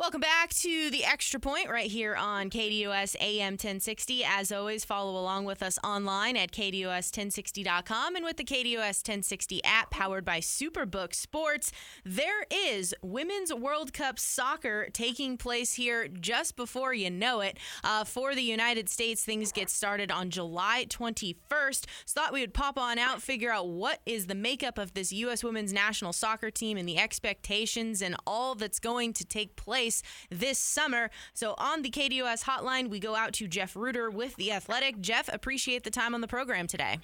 Welcome back to the Extra Point right here on KDOS AM 1060. As always, follow along with us online at KDOS1060.com and with the KDOS 1060 app powered by Superbook Sports. There is Women's World Cup soccer taking place here just before you know it. Uh, for the United States, things get started on July 21st. So thought we would pop on out, figure out what is the makeup of this U.S. women's national soccer team and the expectations and all that's going to take place this summer. So on the KDOS hotline, we go out to Jeff Rueter with The Athletic. Jeff, appreciate the time on the program today.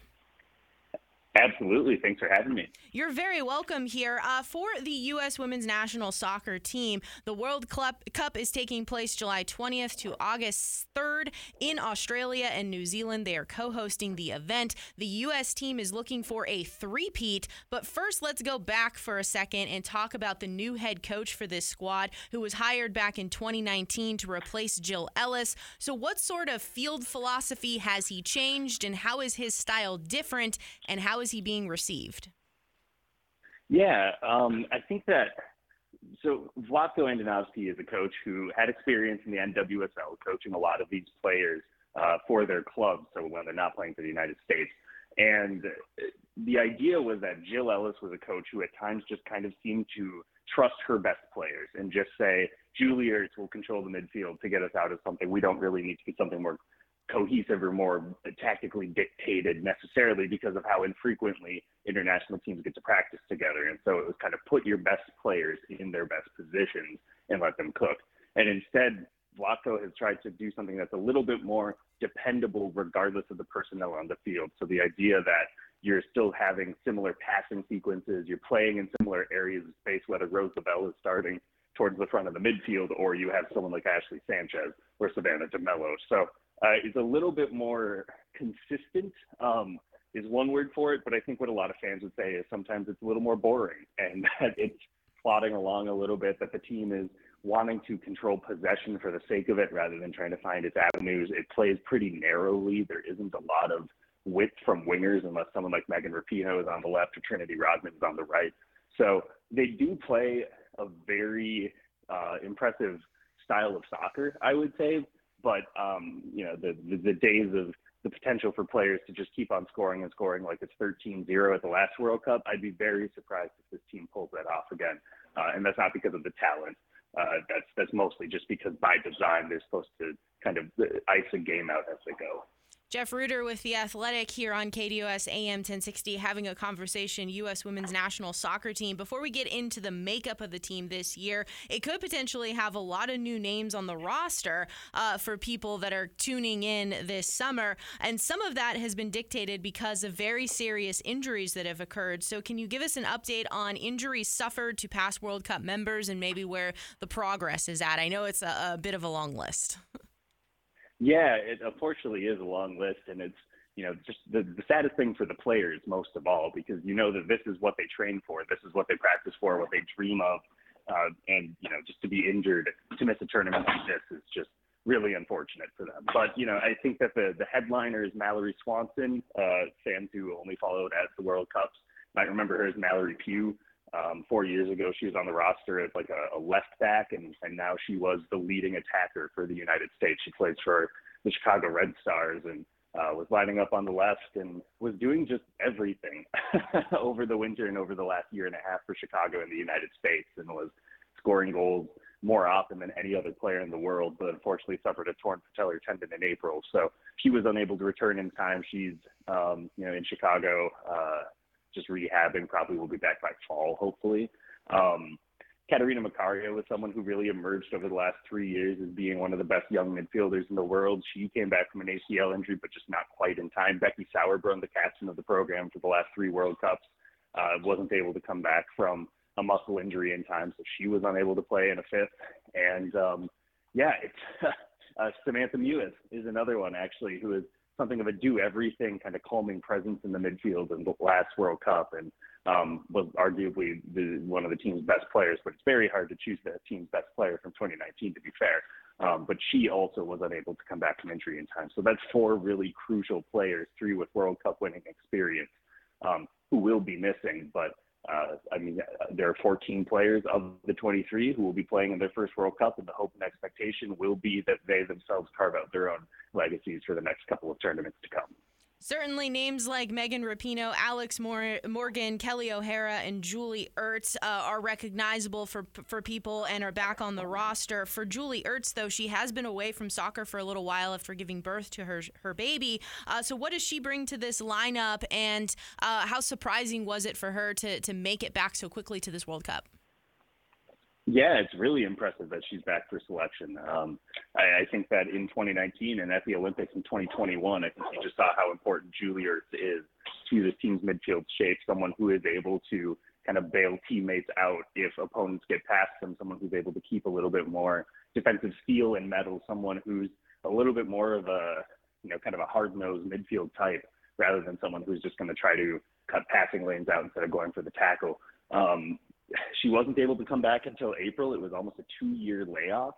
Absolutely. Thanks for having me. You're very welcome here. Uh, for the U.S. women's national soccer team, the World Cup, Cup is taking place July 20th to August 3rd in Australia and New Zealand. They are co hosting the event. The U.S. team is looking for a three-peat. But first, let's go back for a second and talk about the new head coach for this squad who was hired back in 2019 to replace Jill Ellis. So, what sort of field philosophy has he changed, and how is his style different, and how is is he being received? Yeah, um, I think that so Vlatko Andonovski is a coach who had experience in the NWSL, coaching a lot of these players uh, for their clubs. So when they're not playing for the United States, and the idea was that Jill Ellis was a coach who at times just kind of seemed to trust her best players and just say, Julie Ertz will control the midfield to get us out of something. We don't really need to be something more cohesive or more tactically dictated necessarily because of how infrequently international teams get to practice together. And so it was kind of put your best players in their best positions and let them cook. And instead, Vlatko has tried to do something that's a little bit more dependable regardless of the personnel on the field. So the idea that you're still having similar passing sequences, you're playing in similar areas of space, whether Rose Lavelle is starting towards the front of the midfield or you have someone like Ashley Sanchez or Savannah DeMelo. So uh, is a little bit more consistent. Um, is one word for it, but I think what a lot of fans would say is sometimes it's a little more boring and that it's plodding along a little bit. That the team is wanting to control possession for the sake of it rather than trying to find its avenues. It plays pretty narrowly. There isn't a lot of width from wingers unless someone like Megan Rapinoe is on the left or Trinity Rodman is on the right. So they do play a very uh, impressive style of soccer, I would say. But um, you know, the, the, the days of the potential for players to just keep on scoring and scoring like it's 13-0 at the last World Cup, I'd be very surprised if this team pulls that off again. Uh, and that's not because of the talent. Uh, that's that's mostly just because by design they're supposed to kind of ice a game out as they go. Jeff Rueter with The Athletic here on KDOS AM 1060 having a conversation U.S. women's national soccer team. Before we get into the makeup of the team this year, it could potentially have a lot of new names on the roster uh, for people that are tuning in this summer. And some of that has been dictated because of very serious injuries that have occurred. So, can you give us an update on injuries suffered to past World Cup members and maybe where the progress is at? I know it's a, a bit of a long list. Yeah, it unfortunately is a long list, and it's you know just the, the saddest thing for the players most of all because you know that this is what they train for, this is what they practice for, what they dream of, uh, and you know just to be injured to miss a tournament like this is just really unfortunate for them. But you know I think that the the headliner is Mallory Swanson. Uh, fans who only followed at the World Cups might remember her as Mallory Pugh. Um, four years ago, she was on the roster as like a, a left back, and, and now she was the leading attacker for the United States. She plays for the Chicago Red Stars and uh, was lining up on the left and was doing just everything over the winter and over the last year and a half for Chicago and the United States, and was scoring goals more often than any other player in the world, but unfortunately suffered a torn patellar tendon in April. So she was unable to return in time. She's, um, you know, in Chicago, uh, just rehabbing. Probably will be back by fall, hopefully. Um, Catarina Macario was someone who really emerged over the last three years as being one of the best young midfielders in the world. She came back from an ACL injury, but just not quite in time. Becky Sauerbrunn, the captain of the program for the last three World Cups, uh, wasn't able to come back from a muscle injury in time, so she was unable to play in a fifth. And um, yeah, it's uh, Samantha Mewis is another one actually who is something of a do everything kind of calming presence in the midfield in the last World Cup and um, was arguably the, one of the team's best players. But it's very hard to choose the team's best player from 2019, to be fair. Um, but she also was unable to come back from injury in time. So that's four really crucial players, three with World Cup winning experience, um, who will be missing. But uh, I mean, there are 14 players of the 23 who will be playing in their first World Cup, and the hope and expectation will be that they themselves carve out their own legacies for the next couple of tournaments to come. Certainly, names like Megan Rapinoe, Alex Morgan, Kelley O'Hara, and Julie Ertz uh, are recognizable for for people and are back on the roster. For Julie Ertz, though, she has been away from soccer for a little while after giving birth to her her baby. Uh, so, what does she bring to this lineup, and uh, how surprising was it for her to to make it back so quickly to this World Cup? Yeah, it's really impressive that she's back for selection. Um, I, I think that in 2019 and at the Olympics in 2021, I think you just saw how important Julie Ertz is to this team's midfield shape. Someone who is able to kind of bail teammates out if opponents get past them. Someone who's able to keep a little bit more defensive steel and metal. Someone who's a little bit more of a you know kind of a hard-nosed midfield type rather than someone who's just going to try to cut passing lanes out instead of going for the tackle. Um, she wasn't able to come back until April. It was almost a two-year layoff.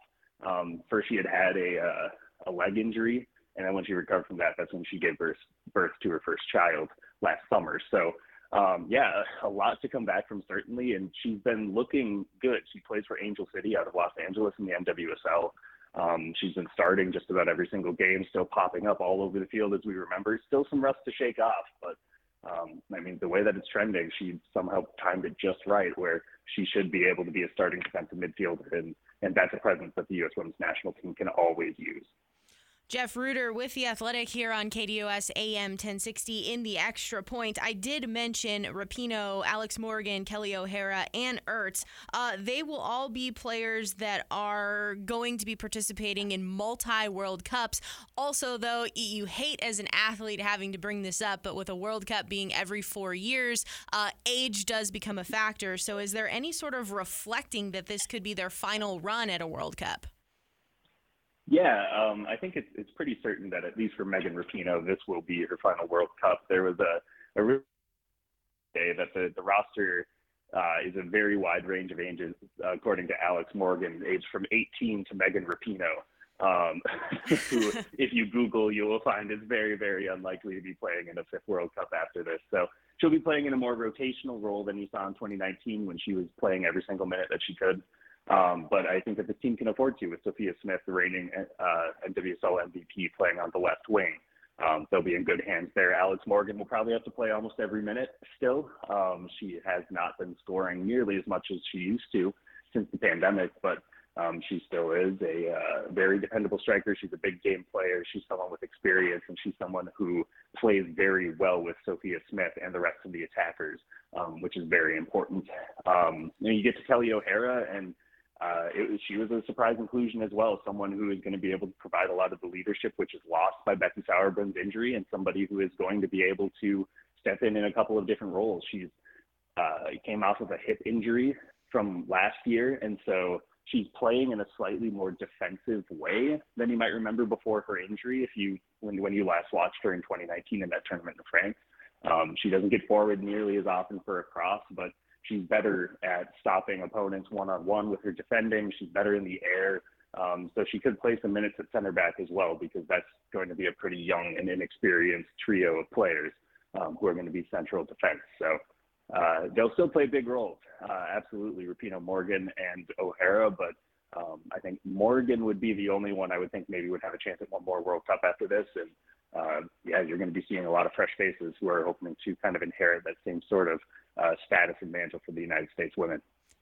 Um, first, she had had a uh, a leg injury, and then when she recovered from that, that's when she gave birth birth to her first child last summer. So, um, yeah, a lot to come back from certainly, and she's been looking good. She plays for Angel City out of Los Angeles in the NWSL. Um, she's been starting just about every single game, still popping up all over the field as we remember. Still some rust to shake off, but um, I mean, the way that it's trending, she somehow timed it just right, where she should be able to be a starting defensive midfielder, and and that's a presence that the U.S. Women's National Team can always use. Jeff Rueter with the Athletic here on KDOS AM 1060 in the extra point. I did mention Rapinoe, Alex Morgan, Kelley O'Hara, and Ertz. Uh, they will all be players that are going to be participating in multi World Cups. Also, though, you hate as an athlete having to bring this up, but with a World Cup being every four years, uh, age does become a factor. So, is there any sort of reflecting that this could be their final run at a World Cup? Yeah, um, I think it's it's pretty certain that at least for Megan Rapinoe, this will be her final World Cup. There was a, a day that the the roster uh, is a very wide range of ages, uh, according to Alex Morgan, aged from 18 to Megan Rapinoe. Um, who, if you Google, you will find is very, very unlikely to be playing in a fifth World Cup after this. So she'll be playing in a more rotational role than you saw in 2019 when she was playing every single minute that she could. Um, but I think that the team can afford to with Sophia Smith, the reigning uh, NWSL MVP, playing on the left wing. Um, they'll be in good hands there. Alex Morgan will probably have to play almost every minute still. Um, she has not been scoring nearly as much as she used to since the pandemic, but um, she still is a uh, very dependable striker. She's a big game player. She's someone with experience, and she's someone who plays very well with Sophia Smith and the rest of the attackers, um, which is very important. Um, and you get to Kelley O'Hara, and uh, it, she was a surprise inclusion as well, someone who is going to be able to provide a lot of the leadership which is lost by Becky Sauerbrunn's injury, and somebody who is going to be able to step in in a couple of different roles. She's uh, came off of a hip injury from last year, and so she's playing in a slightly more defensive way than you might remember before her injury. If you when when you last watched her in 2019 in that tournament in France, um, she doesn't get forward nearly as often for a cross, but She's better at stopping opponents one on one with her defending. She's better in the air. Um, so she could play some minutes at center back as well because that's going to be a pretty young and inexperienced trio of players um, who are going to be central defense. So uh, they'll still play big roles. Uh, absolutely, Rapinoe Morgan and O'Hara, but um, I think Morgan would be the only one I would think maybe would have a chance at one more World Cup after this. And uh, yeah, you're going to be seeing a lot of fresh faces who are hoping to kind of inherit that same sort of uh, status and mantle for the United States women.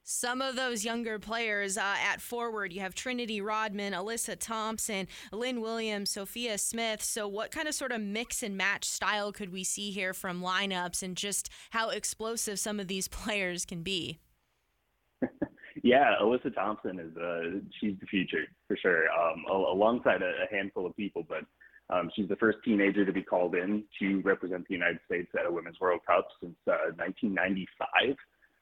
Some of those younger players uh, at forward, you have Trinity Rodman, Alyssa Thompson, Lynn Williams, Sophia Smith. So, what kind of sort of mix and match style could we see here from lineups and just how explosive some of these players can be? yeah, Alyssa Thompson is uh, she's the future for sure, um, alongside a, a handful of people, but um, she's the first teenager to be called in to represent the United States at a Women's World Cup since uh, 1995.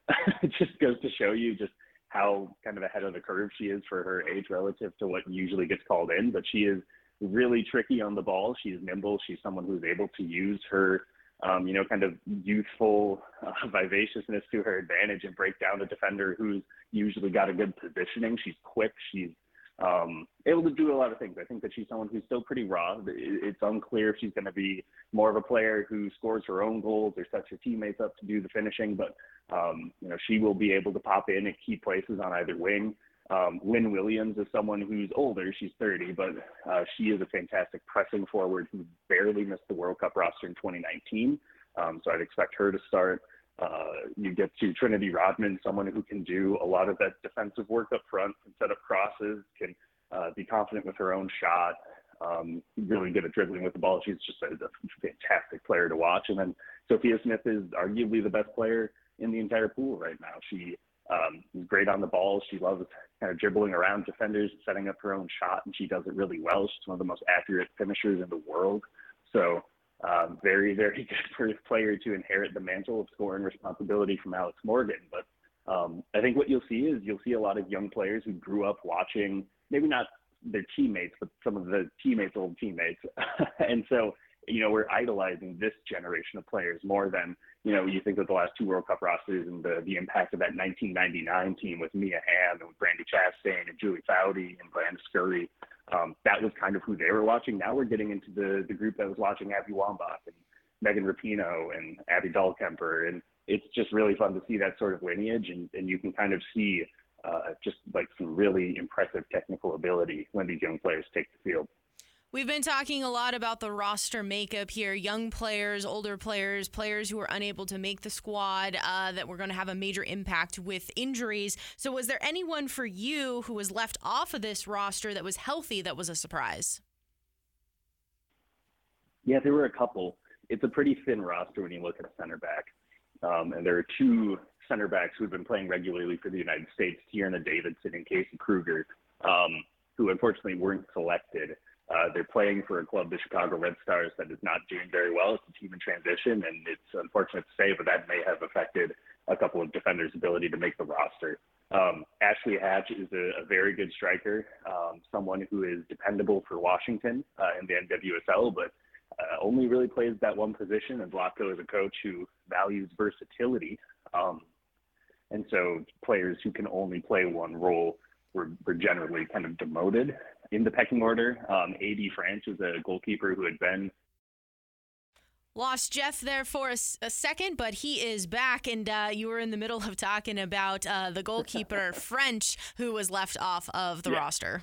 it just goes to show you just how kind of ahead of the curve she is for her age relative to what usually gets called in. But she is really tricky on the ball. She's nimble. She's someone who's able to use her, um, you know, kind of youthful uh, vivaciousness to her advantage and break down a defender who's usually got a good positioning. She's quick. She's um, able to do a lot of things. I think that she's someone who's still pretty raw. It's unclear if she's going to be more of a player who scores her own goals or sets her teammates up to do the finishing, but um, you know she will be able to pop in at key places on either wing. Um, Lynn Williams is someone who's older. She's 30, but uh, she is a fantastic pressing forward who barely missed the World Cup roster in 2019. Um, so I'd expect her to start. Uh, you get to Trinity Rodman, someone who can do a lot of that defensive work up front, can set up crosses, can uh, be confident with her own shot, um, really good at dribbling with the ball. She's just a, a fantastic player to watch. And then Sophia Smith is arguably the best player in the entire pool right now. She um, is great on the ball. She loves kind of dribbling around defenders, setting up her own shot, and she does it really well. She's one of the most accurate finishers in the world. So um, very, very good a player to inherit the mantle of scoring responsibility from Alex Morgan. But um, I think what you'll see is you'll see a lot of young players who grew up watching maybe not their teammates, but some of the teammates' old teammates. and so, you know, we're idolizing this generation of players more than, you know, you think of the last two World Cup rosters and the, the impact of that 1999 team with Mia Hamm and with Brandi Chastain and Julie Foudy and Glenn Scurry um, that was kind of who they were watching. Now we're getting into the the group that was watching Abby Wambach and Megan Rapinoe and Abby Dahlkemper, and it's just really fun to see that sort of lineage, and, and you can kind of see uh, just like some really impressive technical ability when these young players take the field. We've been talking a lot about the roster makeup here young players, older players, players who are unable to make the squad uh, that were going to have a major impact with injuries. So, was there anyone for you who was left off of this roster that was healthy that was a surprise? Yeah, there were a couple. It's a pretty thin roster when you look at center back. Um, and there are two center backs who've been playing regularly for the United States, Tierna Davidson and Casey Krueger, um, who unfortunately weren't selected. Uh, they're playing for a club, the Chicago Red Stars, that is not doing very well. It's a team in transition, and it's unfortunate to say, but that may have affected a couple of defenders' ability to make the roster. Um, Ashley Hatch is a, a very good striker, um, someone who is dependable for Washington uh, in the NWSL, but uh, only really plays that one position. And Vlatko is a coach who values versatility. Um, and so players who can only play one role were, were generally kind of demoted in the pecking order. Um, AD Franch is a goalkeeper who had been Lost Jeff there for a, a, second, but he is back. And uh, you were in the middle of talking about uh, the goalkeeper Franch, who was left off of the yeah. roster.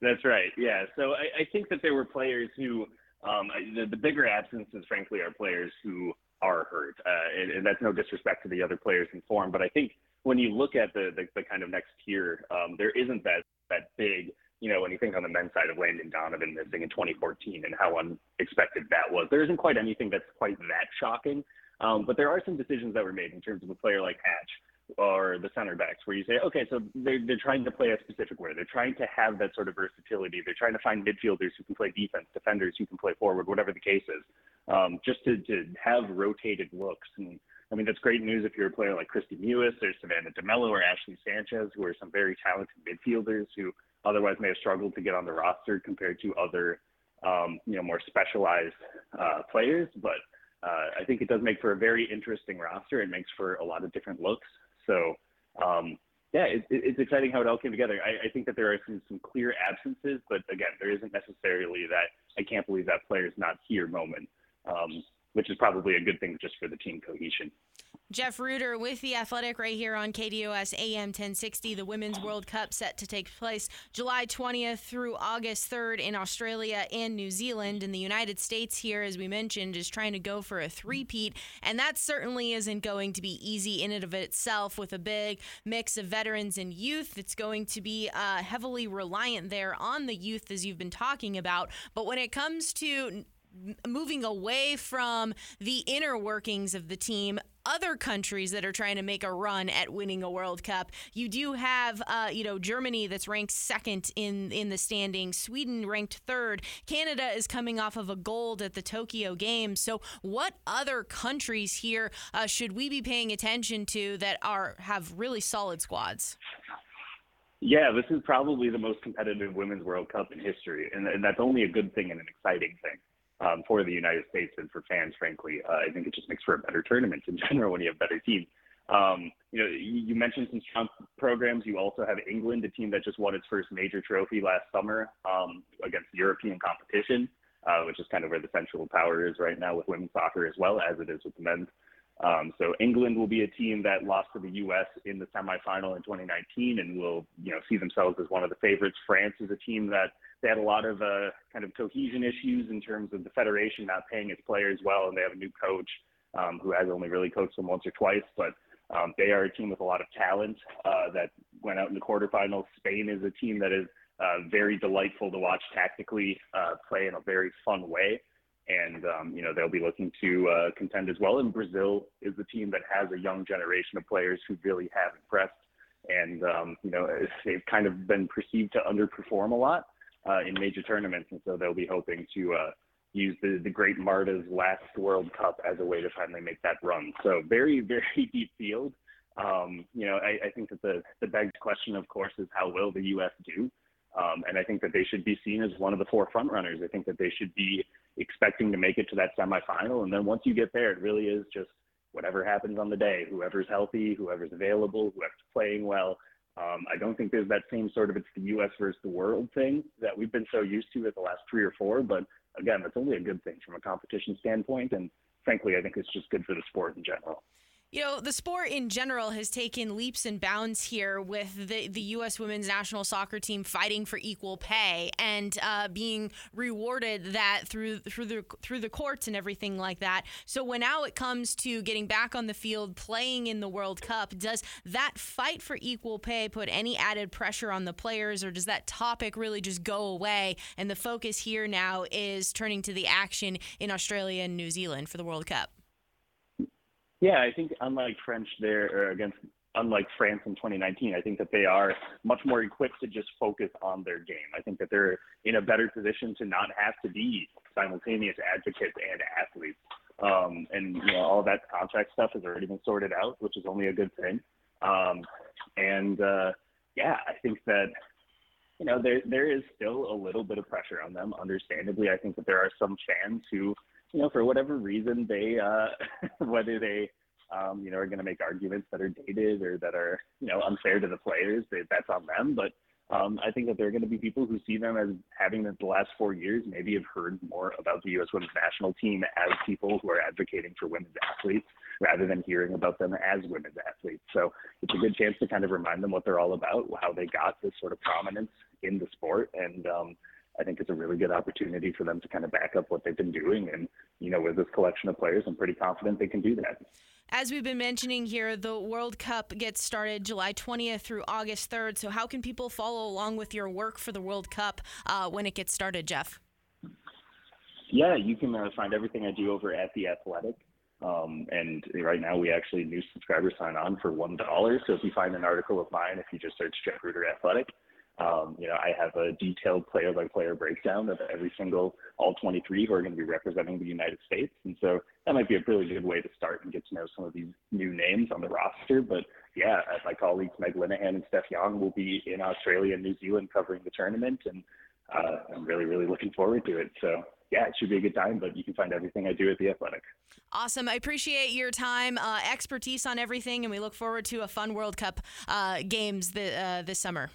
That's right. Yeah. So I, I, think that there were players who, um, the, the, bigger absences, frankly, are players who are hurt. Uh, and, and, that's no disrespect to the other players in form, but I think when you look at the the, the kind of next tier, um, there isn't that that big you know, when you think on the men's side of Landon Donovan missing in 2014 and how unexpected that was, there isn't quite anything that's quite that shocking. Um, but there are some decisions that were made in terms of a player like Hatch or the center backs where you say, okay, so they're, they're trying to play a specific way. They're trying to have that sort of versatility. They're trying to find midfielders who can play defense, defenders who can play forward, whatever the case is, um, just to, to have rotated looks. And I mean, that's great news if you're a player like Kristie Mewis or Savannah DeMelo or Ashley Sanchez, who are some very talented midfielders who otherwise may have struggled to get on the roster compared to other, um, you know, more specialized uh, players. But uh, I think it does make for a very interesting roster. It makes for a lot of different looks. So, um, yeah, it, it's exciting how it all came together. I, I, think that there are some, some clear absences, but again, there isn't necessarily that I can't believe that player's not here moment, um, which is probably a good thing just for the team cohesion. Jeff Rueter with the Athletic right here on KDOS AM 1060. The Women's World Cup set to take place July 20th through August 3rd in Australia and New Zealand. And the United States here, as we mentioned, is trying to go for a three-peat. And that certainly isn't going to be easy in and of itself with a big mix of veterans and youth. It's going to be uh, heavily reliant there on the youth, as you've been talking about. But when it comes to moving away from the inner workings of the team other countries that are trying to make a run at winning a World Cup. You do have, uh, you know, Germany that's ranked second in in the standings, Sweden ranked third. Canada is coming off of a gold at the Tokyo Games. So, what other countries here uh, should we be paying attention to that are have really solid squads? Yeah, this is probably the most competitive Women's World Cup in history, and, and that's only a good thing and an exciting thing um, for the United States and for fans, frankly. Uh, I think it just makes for a better tournament in general when you have better teams. Um, you know, you mentioned some strong programs. You also have England, a team that just won its first major trophy last summer um, against European competition, uh, which is kind of where the central power is right now with women's soccer as well as it is with the men's. Um, so England will be a team that lost to the U.S. in the semifinal in 2019 and will, you know, see themselves as one of the favorites. France is a team that they had a lot of uh, kind of cohesion issues in terms of the federation not paying its players well, and they have a new coach um, who has only really coached them once or twice, but um, they are a team with a lot of talent uh, that went out in the quarterfinals. Spain is a team that is uh, very delightful to watch tactically, uh, play in a very fun way and um, you know they'll be looking to uh, contend as well. And Brazil is the team that has a young generation of players who really have impressed, and um, you know they've kind of been perceived to underperform a lot uh, in major tournaments, and so they'll be hoping to uh, use the the great Marta's last World Cup as a way to finally make that run. So very very deep field. Um, you know I, I think that the the begged question, of course, is how will the U.S. do? Um, and I think that they should be seen as one of the four front runners. I think that they should be expecting to make it to that semifinal. And then once you get there, it really is just whatever happens on the day, whoever's healthy, whoever's available, whoever's playing well. Um, I don't think there's that same sort of it's the U.S. versus the world thing that we've been so used to at the last three or four. But again, that's only a good thing from a competition standpoint. And frankly, I think it's just good for the sport in general. You know, the sport in general has taken leaps and bounds here with the, the U.S. women's national soccer team fighting for equal pay and uh, being rewarded that through through the through the courts and everything like that. So when now it comes to getting back on the field, playing in the World Cup, does that fight for equal pay put any added pressure on the players, or does that topic really just go away and the focus here now is turning to the action in Australia and New Zealand for the World Cup? Yeah, I think unlike French there or against unlike France in 2019, I think that they are much more equipped to just focus on their game. I think that they're in a better position to not have to be simultaneous advocates and athletes. Um, and you know, all that contract stuff has already been sorted out, which is only a good thing. Um, and uh, yeah, I think that you know there there is still a little bit of pressure on them. Understandably, I think that there are some fans who you know, for whatever reason, they, uh, whether they, um, you know, are going to make arguments that are dated or that are, you know, unfair to the players, they, that's on them. But um, I think that there are going to be people who see them as having the last four years maybe have heard more about the U.S. women's national team as people who are advocating for women's athletes rather than hearing about them as women's athletes. So it's a good chance to kind of remind them what they're all about, how they got this sort of prominence in the sport, and um, I think it's a really good opportunity for them to kind of back up what they've been doing. And, you know, with this collection of players, I'm pretty confident they can do that. As we've been mentioning here, the World Cup gets started July 20th through August 3rd. So, how can people follow along with your work for the World Cup uh, when it gets started, Jeff? Yeah, you can uh, find everything I do over at The Athletic. Um, and right now, we actually new subscribers sign on for $1. So, if you find an article of mine, if you just search Jeff Rueter Athletic, um, you know, I have a detailed player by player breakdown of every single all 23 who are going to be representing the United States. And so that might be a really good way to start and get to know some of these new names on the roster. But yeah, my colleagues Meg Linehan and Steph Yang will be in Australia and New Zealand covering the tournament. And uh, I'm really, really looking forward to it. So yeah, it should be a good time, but you can find everything I do at The Athletic. Awesome. I appreciate your time, uh, expertise on everything, and we look forward to a fun World Cup uh, games uh, this summer.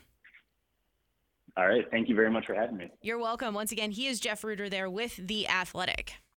All right. Thank you very much for having me. You're welcome. Once again, he is Jeff Rueter there with The Athletic.